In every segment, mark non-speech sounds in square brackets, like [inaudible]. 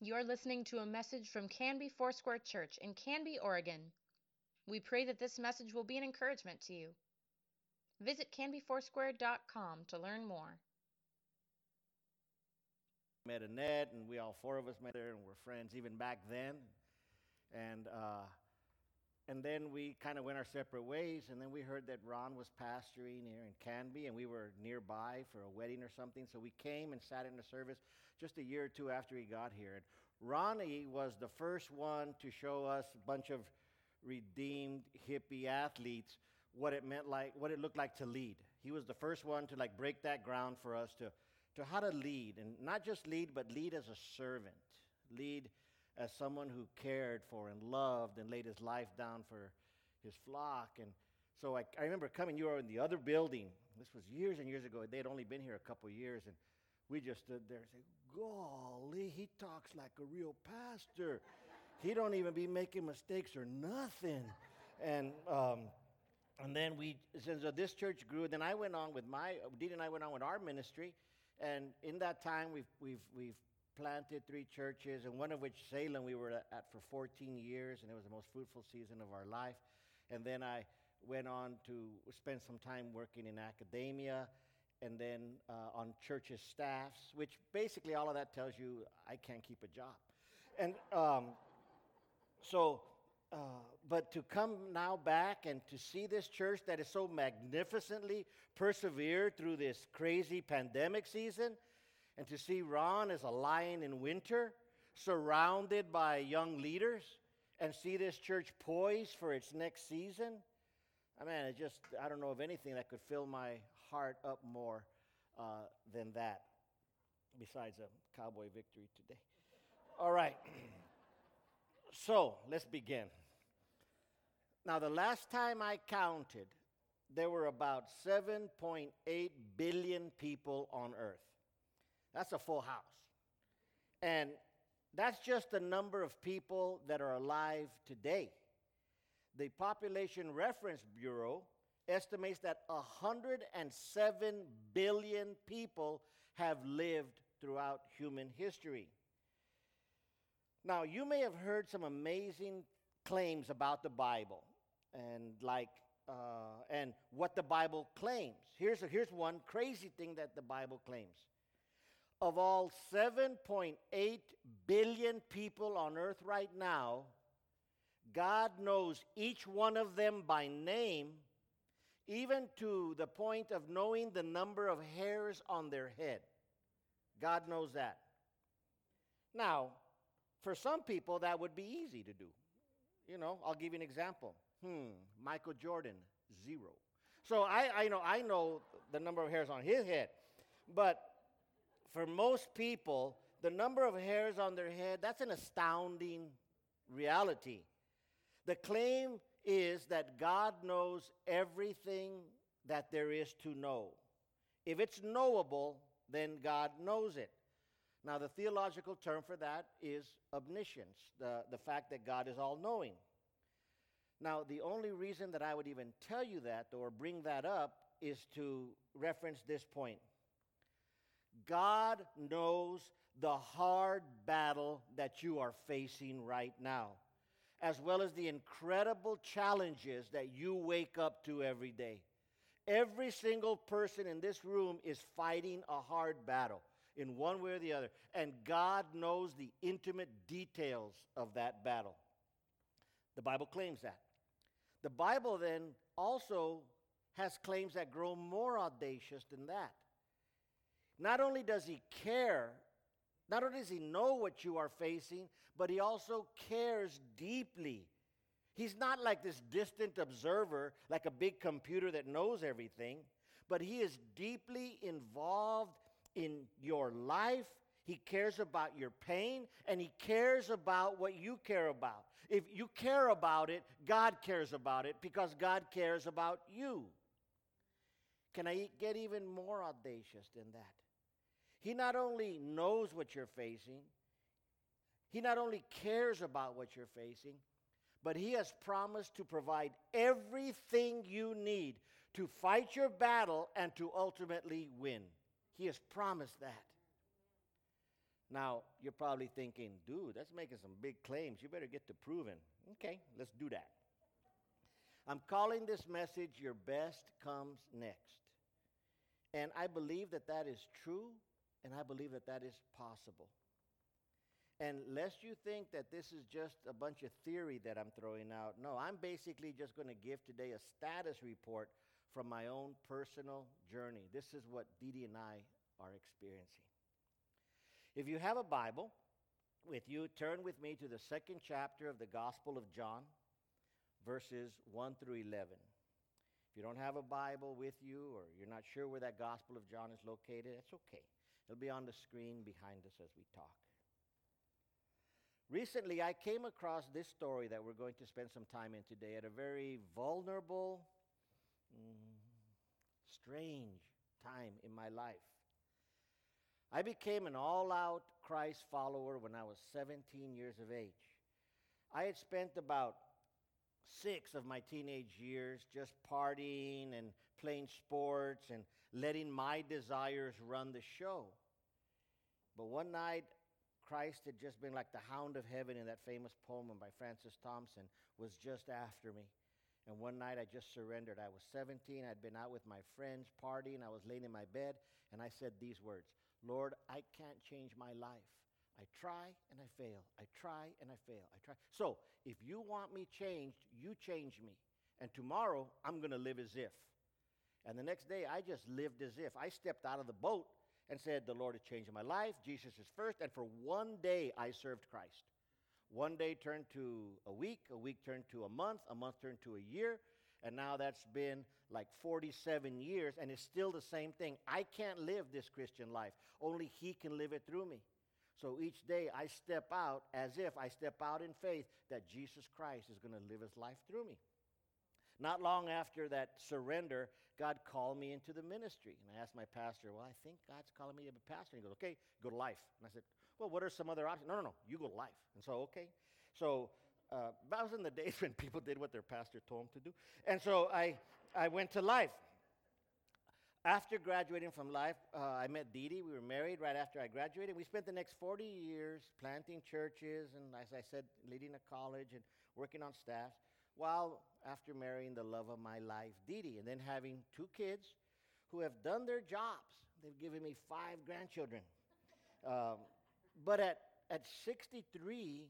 You're listening to a message from Canby Foursquare Church in Canby, Oregon. We pray that this message will be an encouragement to you. Visit canbyfoursquare.com to learn more. Met Annette, and we all four of us met there, and we're friends even back then. And uh, and then we kind of went our separate ways, and then we heard that Ron was pastoring here in Canby, and we were nearby for a wedding or something. So we came and sat in the service just a year or two after he got here. And Ronnie was the first one to show us a bunch of redeemed hippie athletes what it meant like, what it looked like to lead. He was the first one to like break that ground for us to, to how to lead, and not just lead, but lead as a servant, lead as someone who cared for and loved and laid his life down for his flock. And so I, I remember coming, you were in the other building. This was years and years ago. They had only been here a couple years. And we just stood there and said, golly, he talks like a real pastor. he don't even be making mistakes or nothing. And, um, and then we, so this church grew, then I went on with my, Dee and I went on with our ministry. And in that time, we've, we've, we've planted three churches, and one of which, Salem, we were at for 14 years, and it was the most fruitful season of our life. And then I went on to spend some time working in academia and then uh, on churches' staffs, which basically all of that tells you I can't keep a job. And um, so, uh, but to come now back and to see this church that is so magnificently persevered through this crazy pandemic season, and to see Ron as a lion in winter, surrounded by young leaders, and see this church poised for its next season. I mean, it just, I don't know of anything that could fill my heart up more uh, than that, besides a cowboy victory today. All right. [clears throat] so, let's begin. Now, the last time I counted, there were about 7.8 billion people on earth. That's a full house. And that's just the number of people that are alive today. The Population Reference Bureau estimates that 107 billion people have lived throughout human history. Now, you may have heard some amazing claims about the Bible and like uh, and what the Bible claims. Here's, a, here's one crazy thing that the Bible claims of all 7.8 billion people on earth right now, God knows each one of them by name, even to the point of knowing the number of hairs on their head. God knows that. Now, for some people, that would be easy to do. You know, I'll give you an example. Hmm, Michael Jordan, zero. So I, I know I know the number of hairs on his head, but for most people, the number of hairs on their head, that's an astounding reality. The claim is that God knows everything that there is to know. If it's knowable, then God knows it. Now, the theological term for that is omniscience, the, the fact that God is all knowing. Now, the only reason that I would even tell you that or bring that up is to reference this point. God knows the hard battle that you are facing right now, as well as the incredible challenges that you wake up to every day. Every single person in this room is fighting a hard battle in one way or the other, and God knows the intimate details of that battle. The Bible claims that. The Bible then also has claims that grow more audacious than that. Not only does he care, not only does he know what you are facing, but he also cares deeply. He's not like this distant observer, like a big computer that knows everything, but he is deeply involved in your life. He cares about your pain and he cares about what you care about. If you care about it, God cares about it because God cares about you. Can I get even more audacious than that? He not only knows what you're facing, He not only cares about what you're facing, but He has promised to provide everything you need to fight your battle and to ultimately win. He has promised that. Now, you're probably thinking, dude, that's making some big claims. You better get to proving. Okay, let's do that. I'm calling this message Your Best Comes Next. And I believe that that is true, and I believe that that is possible. And lest you think that this is just a bunch of theory that I'm throwing out, no, I'm basically just going to give today a status report from my own personal journey. This is what Dee and I are experiencing. If you have a Bible with you, turn with me to the second chapter of the Gospel of John, verses 1 through 11. If you don't have a Bible with you or you're not sure where that Gospel of John is located, that's okay. It'll be on the screen behind us as we talk. Recently, I came across this story that we're going to spend some time in today at a very vulnerable, mm, strange time in my life. I became an all out Christ follower when I was 17 years of age. I had spent about six of my teenage years just partying and playing sports and letting my desires run the show. But one night, Christ had just been like the hound of heaven in that famous poem by Francis Thompson, was just after me. And one night I just surrendered. I was 17. I'd been out with my friends partying. I was laying in my bed, and I said these words Lord, I can't change my life. I try and I fail. I try and I fail. I try. So if you want me changed, you change me. And tomorrow I'm going to live as if. And the next day I just lived as if. I stepped out of the boat and said, The Lord is changing my life. Jesus is first. And for one day, I served Christ. One day turned to a week, a week turned to a month, a month turned to a year. And now that's been like 47 years, and it's still the same thing. I can't live this Christian life, only He can live it through me. So each day I step out as if I step out in faith that Jesus Christ is going to live His life through me. Not long after that surrender, God called me into the ministry. And I asked my pastor, Well, I think God's calling me to be a pastor. And he goes, Okay, go to life. And I said, Well, what are some other options? No, no, no, you go to life. And so, okay. So uh, that was in the [laughs] days when people did what their pastor told them to do. And so I, I went to life. After graduating from life, uh, I met Dee Dee. We were married right after I graduated. We spent the next 40 years planting churches and, as I said, leading a college and working on staff while after marrying the love of my life, Dee Dee, and then having two kids who have done their jobs. They've given me five grandchildren. Um, but at, at 63,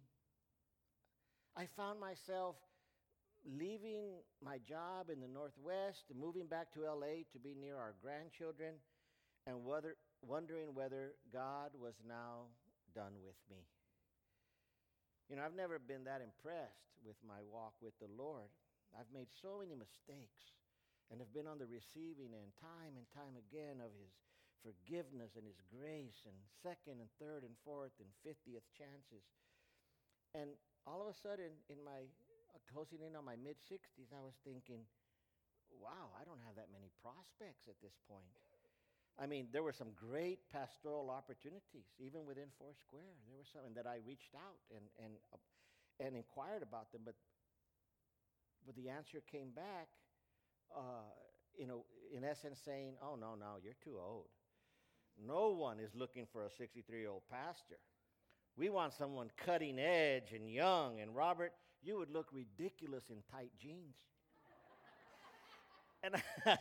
I found myself leaving my job in the Northwest moving back to LA to be near our grandchildren and whether, wondering whether God was now done with me. You know, I've never been that impressed with my walk with the Lord. I've made so many mistakes and have been on the receiving end time and time again of His forgiveness and His grace and second and third and fourth and fiftieth chances. And all of a sudden, in my uh, closing in on my mid 60s, I was thinking, wow, I don't have that many prospects at this point. I mean, there were some great pastoral opportunities, even within Foursquare. There were some that I reached out and, and, uh, and inquired about them, but, but the answer came back, uh, you know, in essence saying, oh, no, no, you're too old. No one is looking for a 63 year old pastor. We want someone cutting edge and young. And Robert, you would look ridiculous in tight jeans. and [laughs]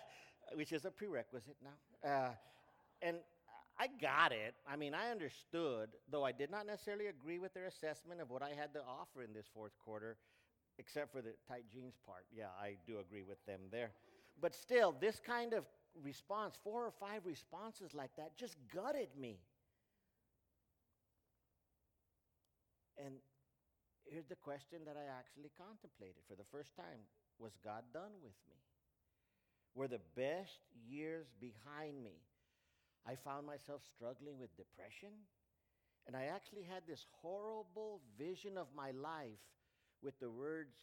which is a prerequisite now. Uh, and I got it. I mean, I understood, though I did not necessarily agree with their assessment of what I had to offer in this fourth quarter, except for the tight jeans part. Yeah, I do agree with them there. But still, this kind of response, four or five responses like that, just gutted me. And here's the question that I actually contemplated for the first time Was God done with me? Were the best years behind me? I found myself struggling with depression. And I actually had this horrible vision of my life with the words,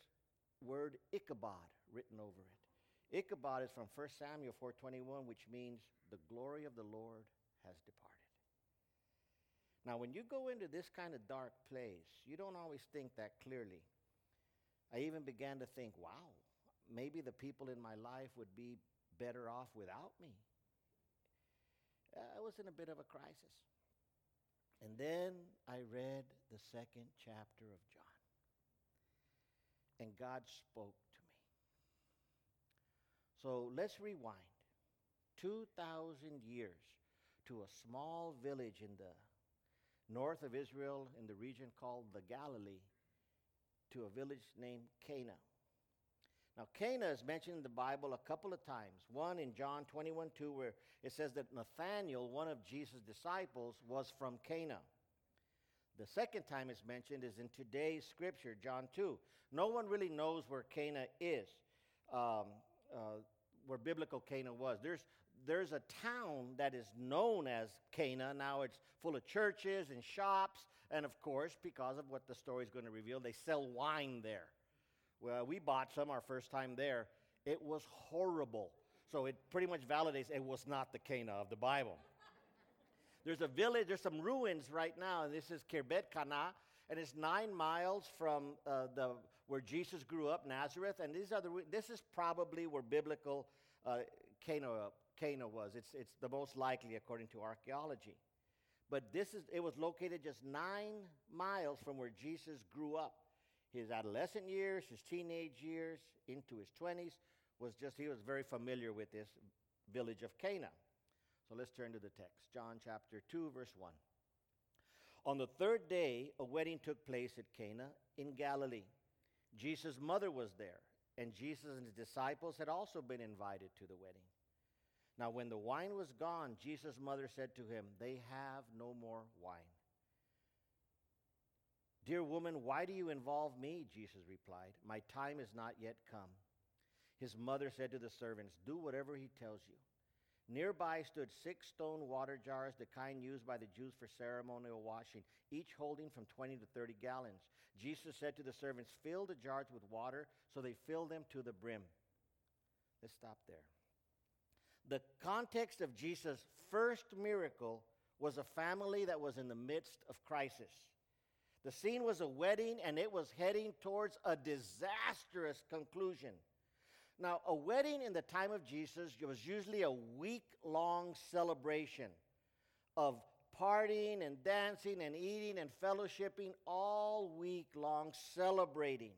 word Ichabod written over it. Ichabod is from 1 Samuel 4:21, which means the glory of the Lord has departed. Now, when you go into this kind of dark place, you don't always think that clearly. I even began to think, wow, maybe the people in my life would be better off without me. I was in a bit of a crisis. And then I read the second chapter of John. And God spoke to me. So let's rewind 2,000 years to a small village in the north of Israel in the region called the Galilee to a village named Cana. Now, Cana is mentioned in the Bible a couple of times. One in John 21 2, where it says that Nathanael, one of Jesus' disciples, was from Cana. The second time it's mentioned is in today's scripture, John 2. No one really knows where Cana is, um, uh, where biblical Cana was. There's, there's a town that is known as Cana. Now it's full of churches and shops, and of course, because of what the story is going to reveal, they sell wine there. Well, we bought some our first time there. It was horrible. So it pretty much validates it was not the Cana of the Bible. There's a village, there's some ruins right now, and this is Khirbet Kana, and it's nine miles from uh, the where Jesus grew up, Nazareth, and these are the, this is probably where biblical uh, Cana, Cana was. It's, it's the most likely according to archaeology. But this is, it was located just nine miles from where Jesus grew up his adolescent years, his teenage years, into his 20s, was just, he was very familiar with this village of Cana. So let's turn to the text. John chapter 2, verse 1. On the third day, a wedding took place at Cana in Galilee. Jesus' mother was there, and Jesus and his disciples had also been invited to the wedding. Now, when the wine was gone, Jesus' mother said to him, They have no more wine. Dear woman, why do you involve me? Jesus replied. My time is not yet come. His mother said to the servants, Do whatever he tells you. Nearby stood six stone water jars, the kind used by the Jews for ceremonial washing, each holding from 20 to 30 gallons. Jesus said to the servants, Fill the jars with water, so they filled them to the brim. Let's stop there. The context of Jesus' first miracle was a family that was in the midst of crisis. The scene was a wedding and it was heading towards a disastrous conclusion. Now, a wedding in the time of Jesus was usually a week long celebration of partying and dancing and eating and fellowshipping all week long, celebrating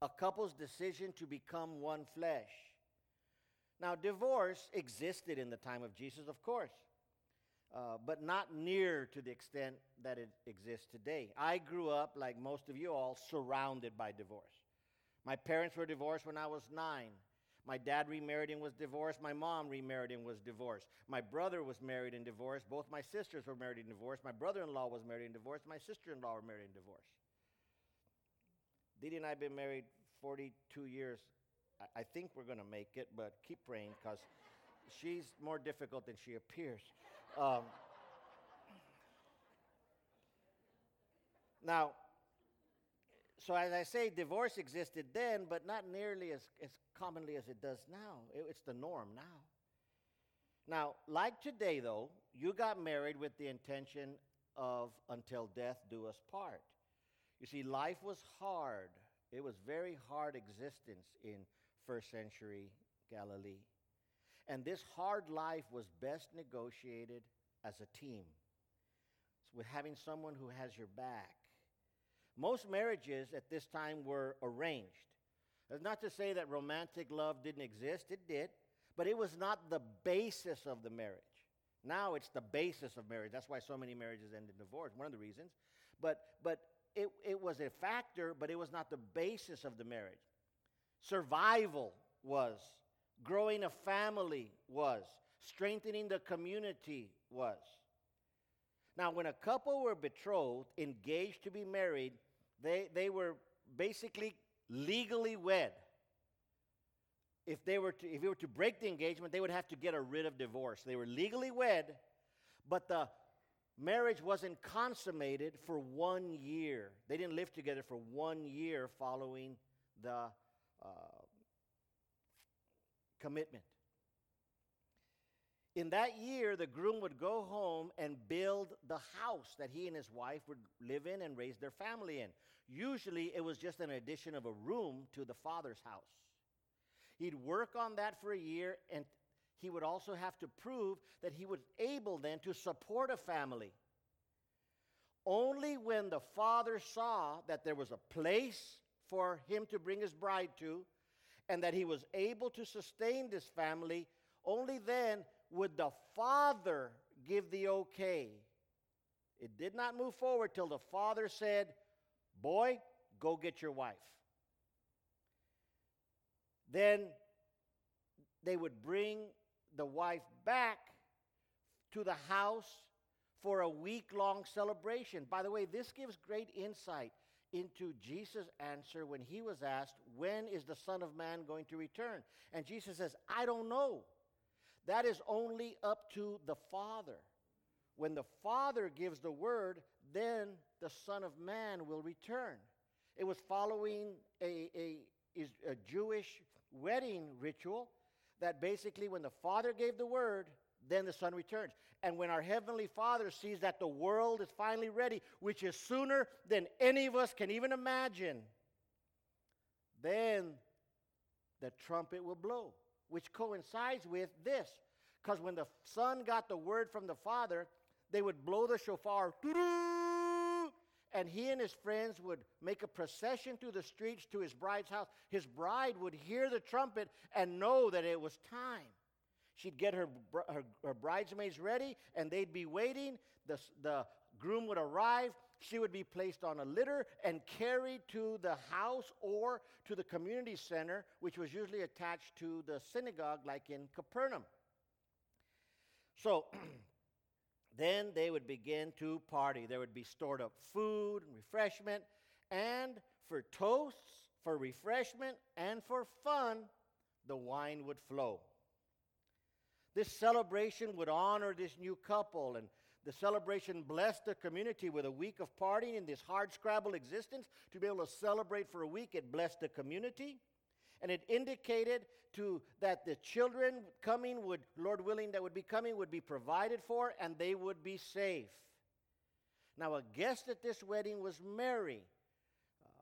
a couple's decision to become one flesh. Now, divorce existed in the time of Jesus, of course. Uh, but not near to the extent that it exists today. I grew up, like most of you all, surrounded by divorce. My parents were divorced when I was nine. My dad remarried and was divorced. My mom remarried and was divorced. My brother was married and divorced. Both my sisters were married and divorced. My brother in law was married and divorced. My sister in law were married and divorced. Dee Dee and I have been married 42 years. I, think we're going to make it, but keep praying because she's more difficult than she appears. Um, now, so as I say, divorce existed then, but not nearly as, as commonly as it does now. It, it's the norm now. Now, like today, though, you got married with the intention of until death do us part. You see, life was hard. It was very hard existence in first century Galilee. And this hard life was best negotiated as a team, with having someone who has your back. Most marriages at this time were arranged. That's not to say that romantic love didn't exist, it did, but it was not the basis of the marriage. Now it's the basis of marriage. That's why so many marriages end in divorce, one of the reasons. But, but it, it was a factor, but it was not the basis of the marriage. Survival was growing a family was, strengthening the community was. Now, when a couple were betrothed, engaged to be married, they, they were basically legally wed. If they were to, if they were to break the engagement, they would have to get a writ of divorce. They were legally wed, but the marriage wasn't consummated for one year. They didn't live together for one year following the uh, commitment. In that year, the groom would go home and build the house that he and his wife would live in and raise their family in. Usually, it was just an addition of a room to the father's house. He'd work on that for a year, and he would also have to prove that he was able then to support a family. Only when the father saw that there was a place for him to bring his bride to and that he was able to sustain this family, only then would the father give the okay. It did not move forward till the father said, Boy, go get your wife. Then they would bring the wife back to the house for a week long celebration. By the way, this gives great insight into Jesus' answer when he was asked, When is the Son of Man going to return? And Jesus says, I don't know. That is only up to the Father. When the Father gives the word, then the Son of Man will return. It was following a, a, a Jewish wedding ritual that basically, when the Father gave the word, then the Son returns. And when our Heavenly Father sees that the world is finally ready, which is sooner than any of us can even imagine, then the trumpet will blow, which coincides with this. Because when the Son got the word from the Father, they would blow the shofar, and he and his friends would make a procession through the streets to his bride's house. His bride would hear the trumpet and know that it was time. She'd get her, her, her, bridesmaids ready, and they'd be waiting. The, the groom would arrive. She would be placed on a litter and carried to the house or to the community center, which was usually attached to the synagogue, like in Capernaum. So, [clears throat] then they would begin to party. There would be stored up food and refreshment, and for toasts, for refreshment, and for fun, the wine would flow. This celebration would honor this new couple, and the celebration blessed the community with a week of partying in this hard scrabble existence. To be able to celebrate for a week, it blessed the community. And it indicated to that the children coming would, Lord willing, that would be coming would be provided for and they would be safe. Now, a guest at this wedding was Mary. Um,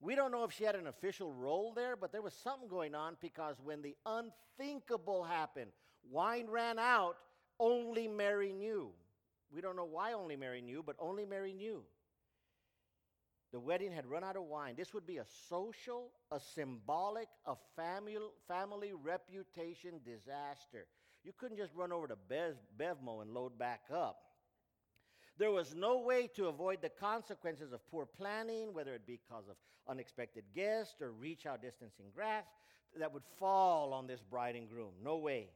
we don't know if she had an official role there, but there was something going on because when the unthinkable happened, Wine ran out, only Mary knew. We don't know why only Mary knew, but only Mary knew. The wedding had run out of wine. This would be a social, a symbolic, a family, family reputation disaster. You couldn't just run over to Bev, Bevmo and load back up. There was no way to avoid the consequences of poor planning, whether it be because of unexpected guests or reach out distancing grass, that would fall on this bride and groom. No way.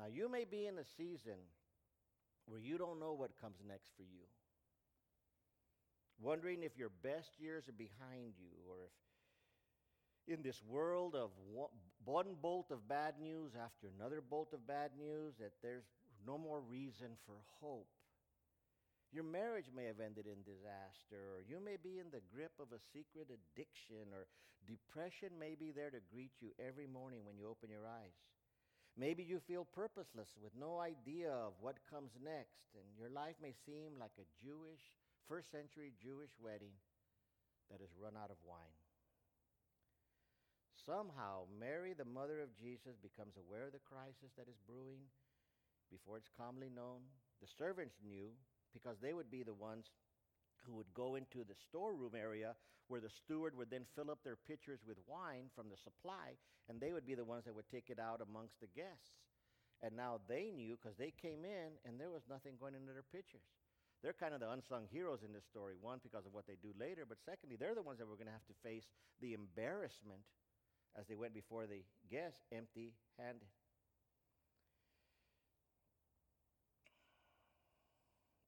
Now, you may be in a season where you don't know what comes next for you. Wondering if your best years are behind you or if in this world of one bolt of bad news after another bolt of bad news that there's no more reason for hope. Your marriage may have ended in disaster, or you may be in the grip of a secret addiction, or depression may be there to greet you every morning when you open your eyes. Maybe you feel purposeless with no idea of what comes next, and your life may seem like a Jewish, first century Jewish wedding that has run out of wine. Somehow, Mary, the mother of Jesus, becomes aware of the crisis that is brewing before it's commonly known. The servants knew because they would be the ones who would go into the storeroom area where the steward would then fill up their pitchers with wine from the supply, and they would be the ones that would take it out amongst the guests. And now they knew because they came in and there was nothing going into their pitchers. They're kind of the unsung heroes in this story. One, because of what they do later, but secondly, they're the ones that were going to have to face the embarrassment as they went before the guests empty handed.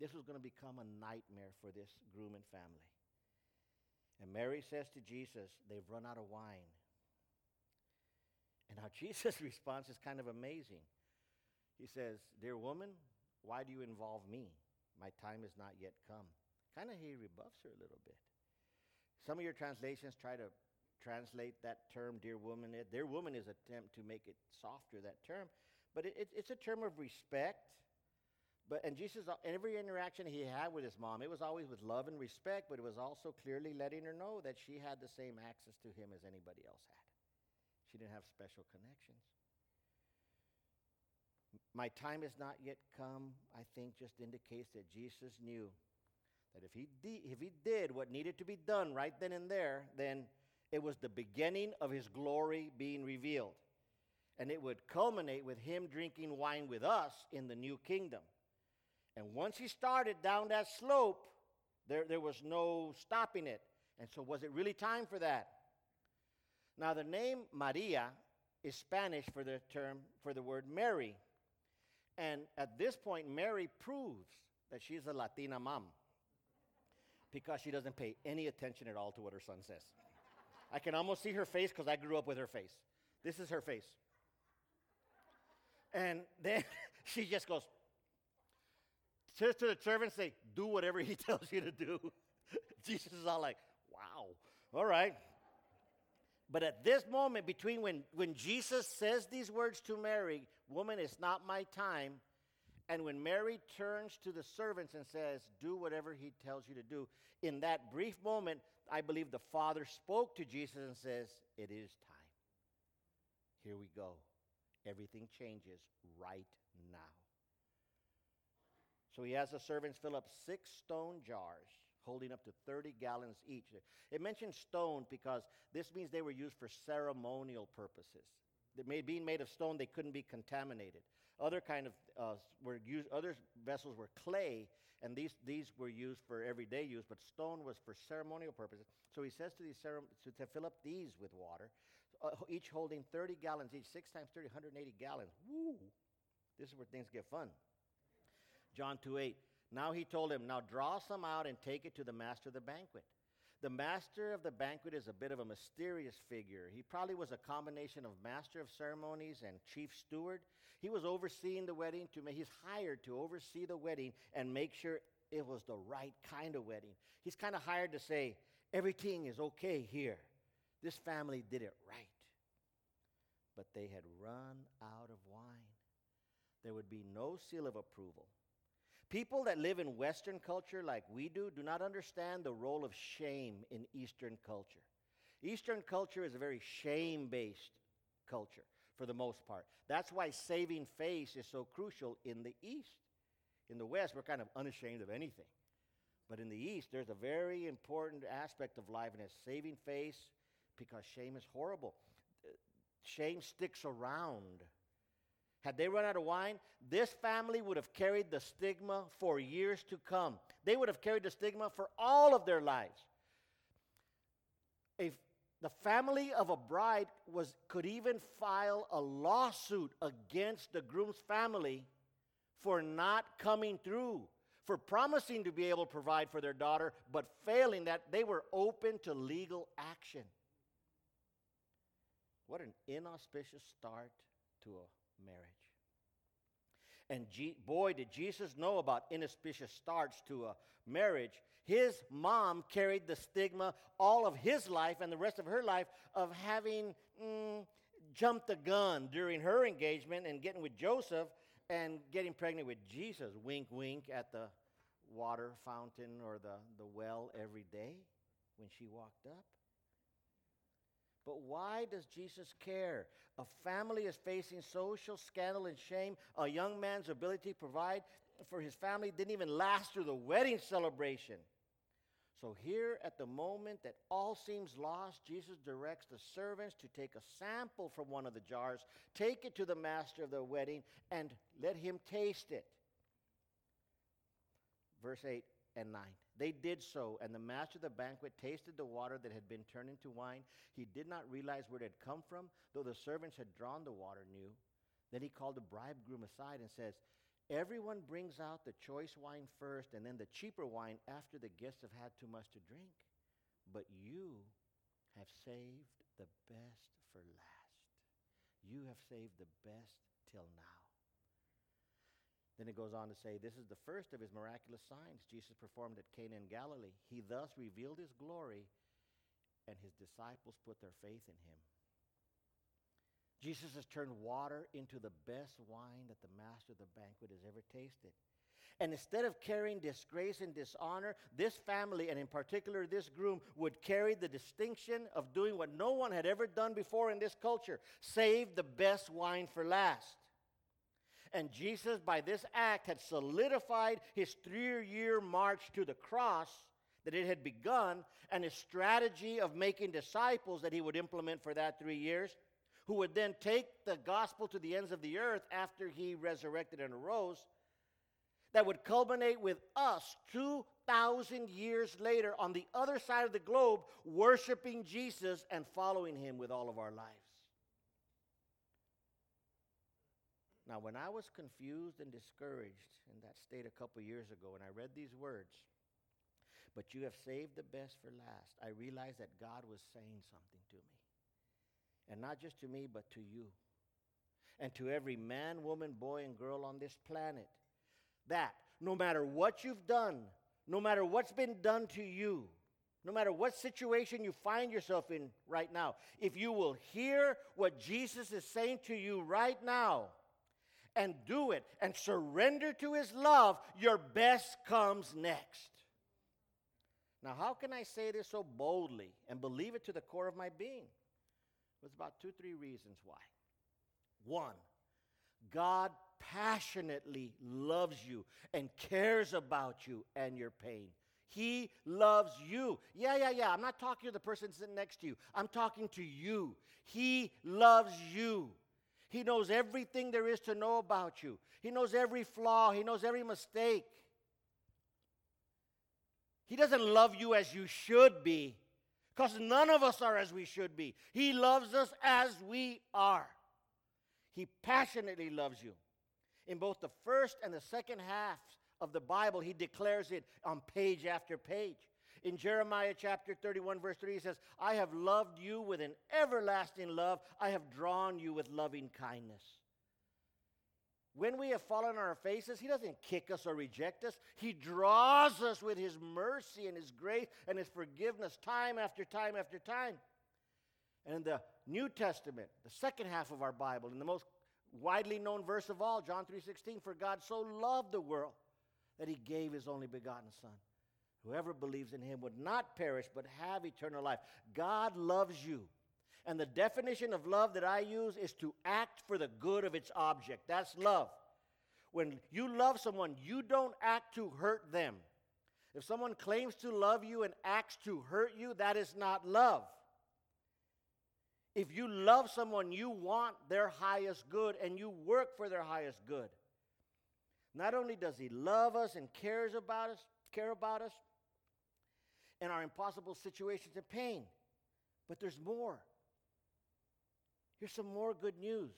This was going to become a nightmare for this groom and family. And Mary says to Jesus, They've run out of wine. And now [laughs] Jesus' response is kind of amazing. He says, Dear woman, why do you involve me? My time has not yet come. Kind of he rebuffs her a little bit. Some of your translations try to translate that term, dear woman. Dear woman is attempt to make it softer, that term. But it, it, it's a term of respect but and Jesus, uh, every interaction he had with his mom, it was always with love and respect, but it was also clearly letting her know that she had the same access to him as anybody else had. She didn't have special connections. My time has not yet come, I think, just indicates that Jesus knew that if he, de- if he did what needed to be done right then and there, then it was the beginning of his glory being revealed. And it would culminate with him drinking wine with us in the new kingdom. And once he started down that slope, there, there was no stopping it. And so, was it really time for that? Now, the name Maria is Spanish for the term, for the word Mary. And at this point, Mary proves that she's a Latina mom because she doesn't pay any attention at all to what her son says. I can almost see her face because I grew up with her face. This is her face. And then [laughs] she just goes, says to the servant, say, do whatever he [laughs] tells you to do. [laughs] Jesus is all like, wow, all right. But at this moment, between when, when Jesus says these words to Mary, woman, it's not my time, and when Mary turns to the servants and says, do whatever he tells you to do, in that brief moment, I believe the Father spoke to Jesus and says, it is time. Here we go. Everything changes right now. So he has the servants fill up six stone jars holding up to 30 gallons each. It mentions stone because this means they were used for ceremonial purposes. Made, being made of stone, they couldn't be contaminated. Other kind of uh, were used. Other vessels were clay, and these these were used for everyday use. But stone was for ceremonial purposes. So he says to these cere- to, to fill up these with water, uh, each holding 30 gallons each. Six times 30, 180 gallons. Woo! This is where things get fun. John 2 8. Now he told him, Now draw some out and take it to the master of the banquet. The master of the banquet is a bit of a mysterious figure. He probably was a combination of master of ceremonies and chief steward. He was overseeing the wedding to he's hired to oversee the wedding and make sure it was the right kind of wedding. He's kind of hired to say, everything is okay here. This family did it right. But they had run out of wine. There would be no seal of approval. People that live in Western culture like we do do not understand the role of shame in Eastern culture. Eastern culture is a very shame based culture for the most part. That's why saving face is so crucial in the East. In the West, we're kind of unashamed of anything. But in the East, there's a very important aspect of life, it's saving face because shame is horrible. Shame sticks around. Had they run out of wine, this family would have carried the stigma for years to come. They would have carried the stigma for all of their lives. If the family of a bride was, could even file a lawsuit against the groom's family for not coming through, for promising to be able to provide for their daughter, but failing that, they were open to legal action. What an inauspicious start to a marriage. And G- boy, did Jesus know about inauspicious starts to a marriage. His mom carried the stigma all of his life and the rest of her life of having mm, jumped the gun during her engagement and getting with Joseph and getting pregnant with Jesus. Wink, wink at the water fountain or the, the well every day when she walked up. But why does Jesus care? A family is facing social scandal and shame. A young man's ability to provide for his family didn't even last through the wedding celebration. So, here at the moment that all seems lost, Jesus directs the servants to take a sample from one of the jars, take it to the master of the wedding, and let him taste it. Verse 8 and 9. They did so, and the master of the banquet tasted the water that had been turned into wine. He did not realize where it had come from, though the servants had drawn the water new. Then he called the bridegroom aside and says, Everyone brings out the choice wine first, and then the cheaper wine after the guests have had too much to drink. But you have saved the best for last. You have saved the best till now. Then it goes on to say, This is the first of his miraculous signs Jesus performed at Cana in Galilee. He thus revealed his glory, and his disciples put their faith in him. Jesus has turned water into the best wine that the master of the banquet has ever tasted. And instead of carrying disgrace and dishonor, this family, and in particular this groom, would carry the distinction of doing what no one had ever done before in this culture save the best wine for last. And Jesus, by this act, had solidified his three year march to the cross that it had begun and his strategy of making disciples that he would implement for that three years, who would then take the gospel to the ends of the earth after he resurrected and arose, that would culminate with us 2,000 years later on the other side of the globe, worshiping Jesus and following him with all of our lives. Now, when I was confused and discouraged in that state a couple years ago, and I read these words, but you have saved the best for last, I realized that God was saying something to me. And not just to me, but to you. And to every man, woman, boy, and girl on this planet. That no matter what you've done, no matter what's been done to you, no matter what situation you find yourself in right now, if you will hear what Jesus is saying to you right now, and do it and surrender to his love, your best comes next. Now, how can I say this so boldly and believe it to the core of my being? There's about two, three reasons why. One, God passionately loves you and cares about you and your pain. He loves you. Yeah, yeah, yeah. I'm not talking to the person sitting next to you. I'm talking to you. He loves you. He knows everything there is to know about you. He knows every flaw. He knows every mistake. He doesn't love you as you should be because none of us are as we should be. He loves us as we are. He passionately loves you. In both the first and the second halves of the Bible, he declares it on page after page. In Jeremiah chapter 31, verse 3, he says, I have loved you with an everlasting love. I have drawn you with loving kindness. When we have fallen on our faces, He doesn't kick us or reject us. He draws us with His mercy and His grace and His forgiveness time after time after time. And in the New Testament, the second half of our Bible, in the most widely known verse of all, John 3:16, for God so loved the world that he gave his only begotten son Whoever believes in him would not perish but have eternal life. God loves you. And the definition of love that I use is to act for the good of its object. That's love. When you love someone, you don't act to hurt them. If someone claims to love you and acts to hurt you, that is not love. If you love someone, you want their highest good and you work for their highest good. Not only does he love us and cares about us, care about us, and our impossible situations and pain. But there's more. Here's some more good news.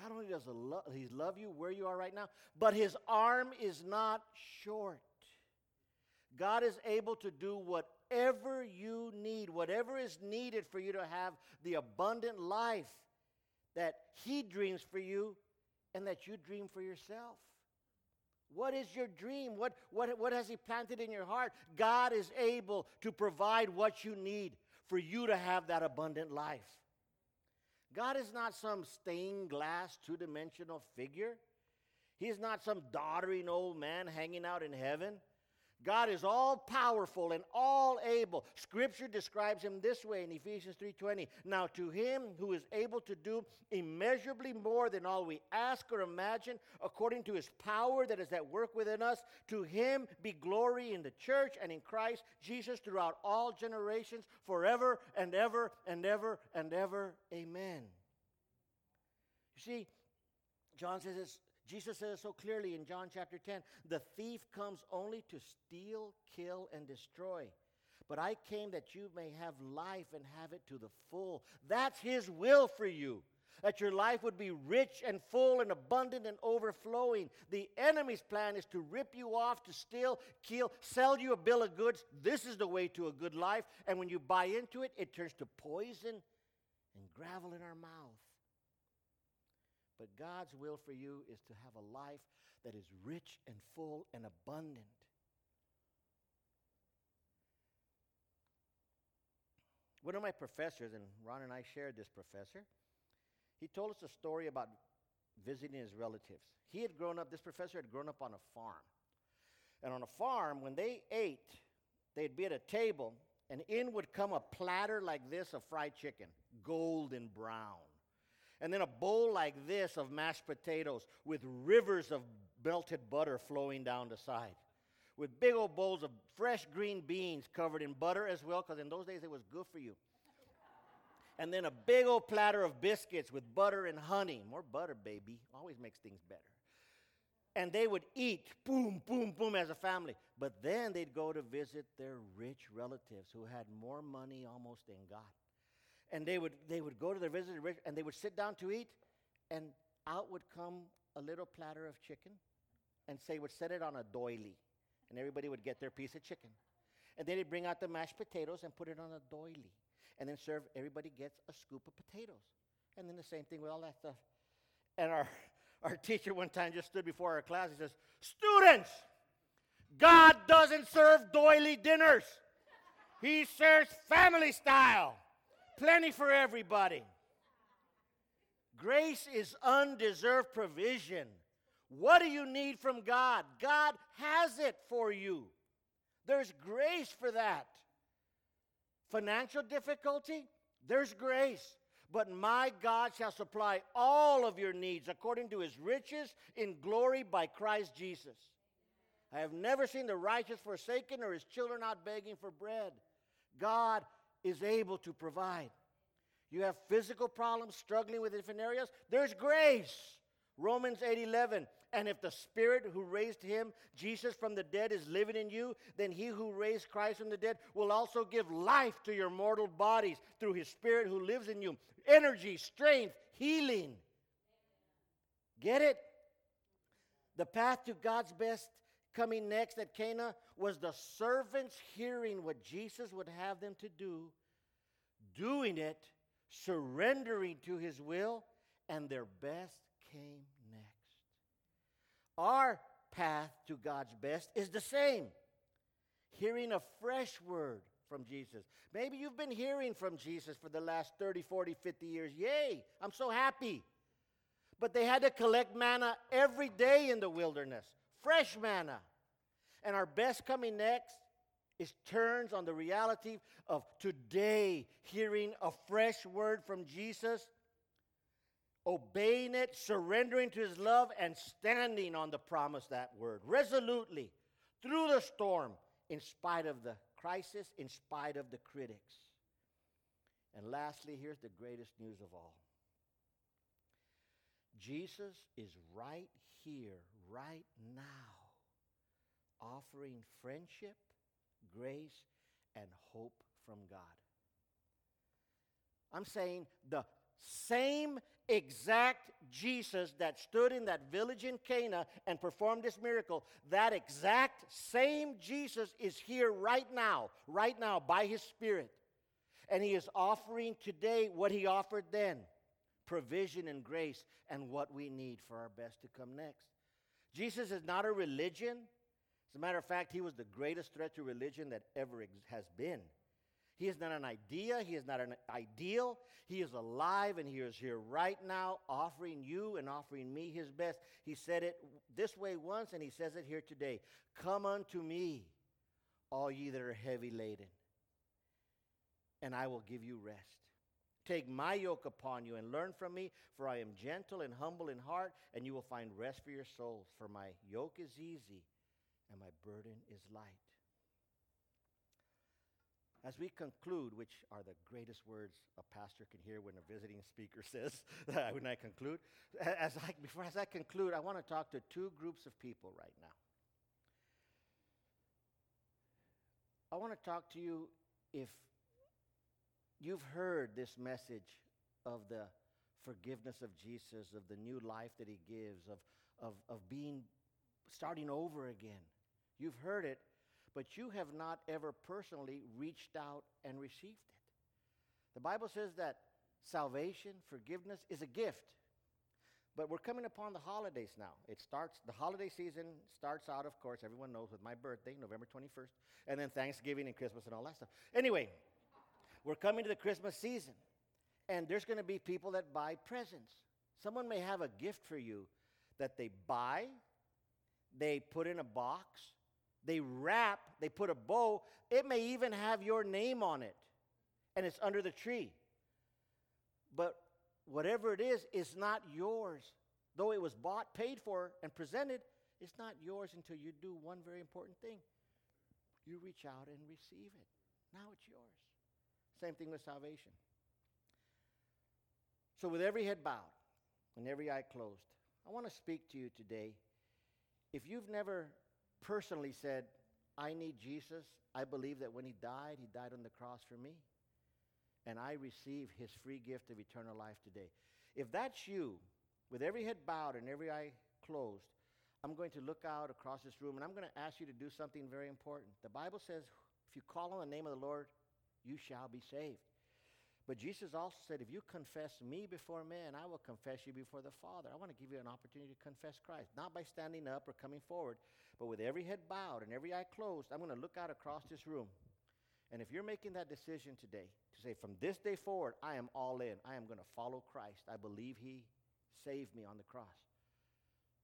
Not only does he love you where you are right now, but his arm is not short. God is able to do whatever you need, whatever is needed for you to have the abundant life that he dreams for you and that you dream for yourself. What is your dream? What, what, what has He planted in your heart? God is able to provide what you need for you to have that abundant life. God is not some stained glass, two dimensional figure. He is not some doddering old man hanging out in heaven. God is all powerful and all able. Scripture describes him this way in Ephesians 3:20. Now to him who is able to do immeasurably more than all we ask or imagine according to his power that is at work within us, to him be glory in the church and in Christ Jesus throughout all generations forever and ever and ever and ever. Amen. You see, John says it's Jesus says so clearly in John chapter 10 the thief comes only to steal, kill, and destroy. But I came that you may have life and have it to the full. That's his will for you. That your life would be rich and full and abundant and overflowing. The enemy's plan is to rip you off, to steal, kill, sell you a bill of goods. This is the way to a good life. And when you buy into it, it turns to poison and gravel in our mouth. But God's will for you is to have a life that is rich and full and abundant. One of my professors, and Ron and I shared this professor, he told us a story about visiting his relatives. He had grown up, this professor had grown up on a farm. And on a farm, when they ate, they'd be at a table, and in would come a platter like this of fried chicken, golden brown. And then a bowl like this of mashed potatoes with rivers of melted butter flowing down the side. With big old bowls of fresh green beans covered in butter as well, because in those days it was good for you. And then a big old platter of biscuits with butter and honey. More butter, baby. Always makes things better. And they would eat, boom, boom, boom, as a family. But then they'd go to visit their rich relatives who had more money almost than God. And they would, they would go to their visitor and they would sit down to eat, and out would come a little platter of chicken, and say, would set it on a doily, and everybody would get their piece of chicken. And then they'd bring out the mashed potatoes and put it on a doily, and then serve, everybody gets a scoop of potatoes. And then the same thing with all that stuff. And our, [laughs] our teacher one time just stood before our class. He says, Students, God doesn't serve doily dinners, He serves family style. Plenty for everybody. Grace is undeserved provision. What do you need from God? God has it for you. There's grace for that. Financial difficulty? There's grace. But my God shall supply all of your needs according to his riches in glory by Christ Jesus. I have never seen the righteous forsaken or his children out begging for bread. God is able to provide. You have physical problems, struggling with different areas, there's grace. Romans 8:11 and if the spirit who raised him Jesus from the dead is living in you then he who raised Christ from the dead will also give life to your mortal bodies through his spirit who lives in you energy strength healing get it the path to God's best coming next at Cana was the servants hearing what Jesus would have them to do doing it surrendering to his will and their best came next. our path to God's best is the same hearing a fresh word from Jesus. Maybe you've been hearing from Jesus for the last 30, 40, 50 years. Yay, I'm so happy. But they had to collect manna every day in the wilderness, fresh manna. And our best coming next is turns on the reality of today hearing a fresh word from Jesus obeying it, surrendering to his love, and standing on the promise that word resolutely through the storm, in spite of the crisis, in spite of the critics. And lastly, here's the greatest news of all Jesus is right here, right now, offering friendship, grace, and hope from God. I'm saying the same exact Jesus that stood in that village in Cana and performed this miracle, that exact same Jesus is here right now, right now by his Spirit. And he is offering today what he offered then provision and grace and what we need for our best to come next. Jesus is not a religion. As a matter of fact, he was the greatest threat to religion that ever has been. He is not an idea. He is not an ideal. He is alive and he is here right now, offering you and offering me his best. He said it this way once and he says it here today Come unto me, all ye that are heavy laden, and I will give you rest. Take my yoke upon you and learn from me, for I am gentle and humble in heart, and you will find rest for your souls. For my yoke is easy and my burden is light. As we conclude, which are the greatest words a pastor can hear when a visiting speaker [laughs] says, when I conclude, as I, before as I conclude, I want to talk to two groups of people right now. I want to talk to you if you've heard this message of the forgiveness of Jesus, of the new life that he gives, of, of, of being starting over again. You've heard it, but you have not ever personally reached out and received it. The Bible says that salvation, forgiveness is a gift. But we're coming upon the holidays now. It starts, the holiday season starts out, of course, everyone knows, with my birthday, November 21st, and then Thanksgiving and Christmas and all that stuff. Anyway, we're coming to the Christmas season, and there's going to be people that buy presents. Someone may have a gift for you that they buy, they put in a box, they wrap, they put a bow. It may even have your name on it, and it's under the tree. But whatever it is, it's not yours. Though it was bought, paid for, and presented, it's not yours until you do one very important thing. You reach out and receive it. Now it's yours. Same thing with salvation. So, with every head bowed and every eye closed, I want to speak to you today. If you've never personally said, I need Jesus, I believe that when he died, he died on the cross for me, and I receive his free gift of eternal life today. If that's you, with every head bowed and every eye closed, I'm going to look out across this room and I'm going to ask you to do something very important. The Bible says, if you call on the name of the Lord, you shall be saved. But Jesus also said, if you confess me before men, I will confess you before the Father. I want to give you an opportunity to confess Christ, not by standing up or coming forward, but with every head bowed and every eye closed. I'm going to look out across this room. And if you're making that decision today to say, from this day forward, I am all in, I am going to follow Christ, I believe He saved me on the cross.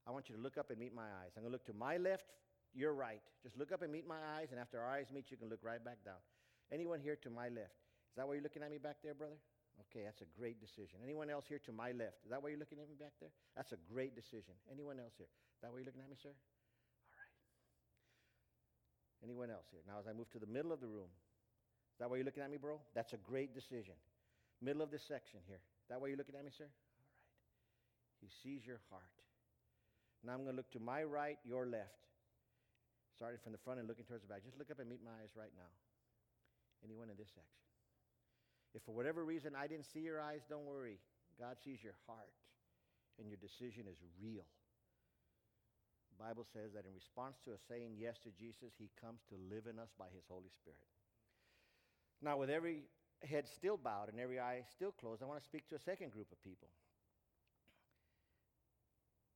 I want you to look up and meet my eyes. I'm going to look to my left, your right. Just look up and meet my eyes, and after our eyes meet, you can look right back down. Anyone here to my left? Is that why you're looking at me back there, brother? Okay, that's a great decision. Anyone else here to my left? Is that why you're looking at me back there? That's a great decision. Anyone else here? Is that why you're looking at me, sir? All right. Anyone else here? Now, as I move to the middle of the room, is that why you're looking at me, bro? That's a great decision. Middle of this section here. Is that why you're looking at me, sir? All right. He sees your heart. Now I'm going to look to my right, your left. Starting from the front and looking towards the back. Just look up and meet my eyes right now. Anyone in this section? If for whatever reason I didn't see your eyes, don't worry. God sees your heart, and your decision is real. The Bible says that in response to us saying yes to Jesus, he comes to live in us by his Holy Spirit. Now, with every head still bowed and every eye still closed, I want to speak to a second group of people.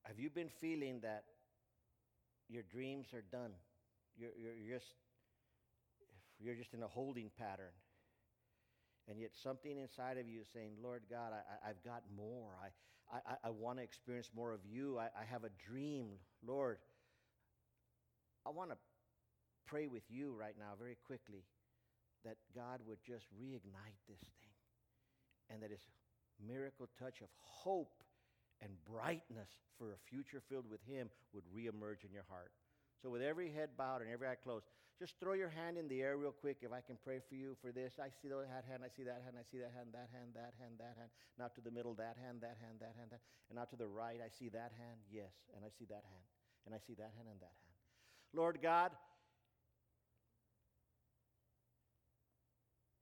Have you been feeling that your dreams are done? You're, you're, you're, just, you're just in a holding pattern and yet something inside of you is saying, Lord God, I, have got more. I, I, I want to experience more of you. I, I have a dream. Lord, I want to pray with you right now, very quickly, that God would just reignite this thing and that his miracle touch of hope and brightness for a future filled with him would reemerge in your heart. So, with every head bowed and every eye closed, just throw your hand in the air real quick if I can pray for you for this. I see that hand, I see that hand, I see that hand, that hand, that hand, that hand. Now to the middle, that hand, that hand, that hand, that. And now to the right, I see that hand, yes, and I see that hand, and I see that hand and that hand. Lord God,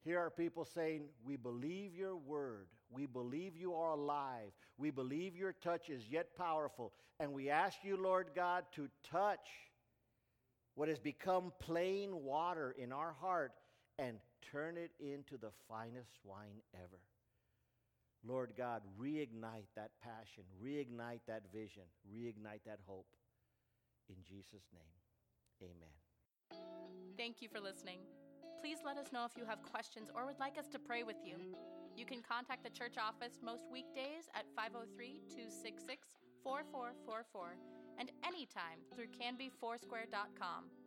Here are people saying, We believe your word. We believe you are alive. We believe your touch is yet powerful. And we ask you, Lord God, to touch what has become plain water in our heart and turn it into the finest wine ever. Lord God, reignite that passion, reignite that vision, reignite that hope. In Jesus' name, amen. Thank you for listening. Please let us know if you have questions or would like us to pray with you. You can contact the church office most weekdays at 503 266 4444 and anytime through canbyfoursquare.com.